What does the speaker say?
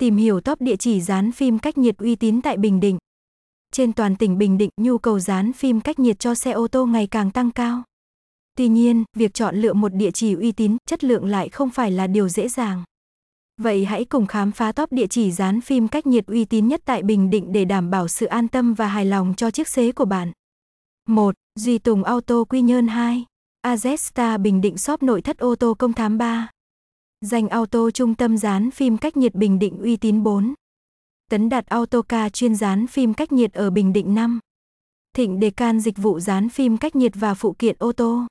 Tìm hiểu top địa chỉ dán phim cách nhiệt uy tín tại Bình Định. Trên toàn tỉnh Bình Định, nhu cầu dán phim cách nhiệt cho xe ô tô ngày càng tăng cao. Tuy nhiên, việc chọn lựa một địa chỉ uy tín, chất lượng lại không phải là điều dễ dàng. Vậy hãy cùng khám phá top địa chỉ dán phim cách nhiệt uy tín nhất tại Bình Định để đảm bảo sự an tâm và hài lòng cho chiếc xế của bạn. 1. Duy Tùng Auto Quy Nhơn 2. Azesta Bình Định shop nội thất ô tô công thám 3. Dành auto trung tâm dán phim cách nhiệt Bình Định uy tín 4. Tấn Đạt autoca chuyên dán phim cách nhiệt ở Bình Định 5. Thịnh Đề Can dịch vụ dán phim cách nhiệt và phụ kiện ô tô.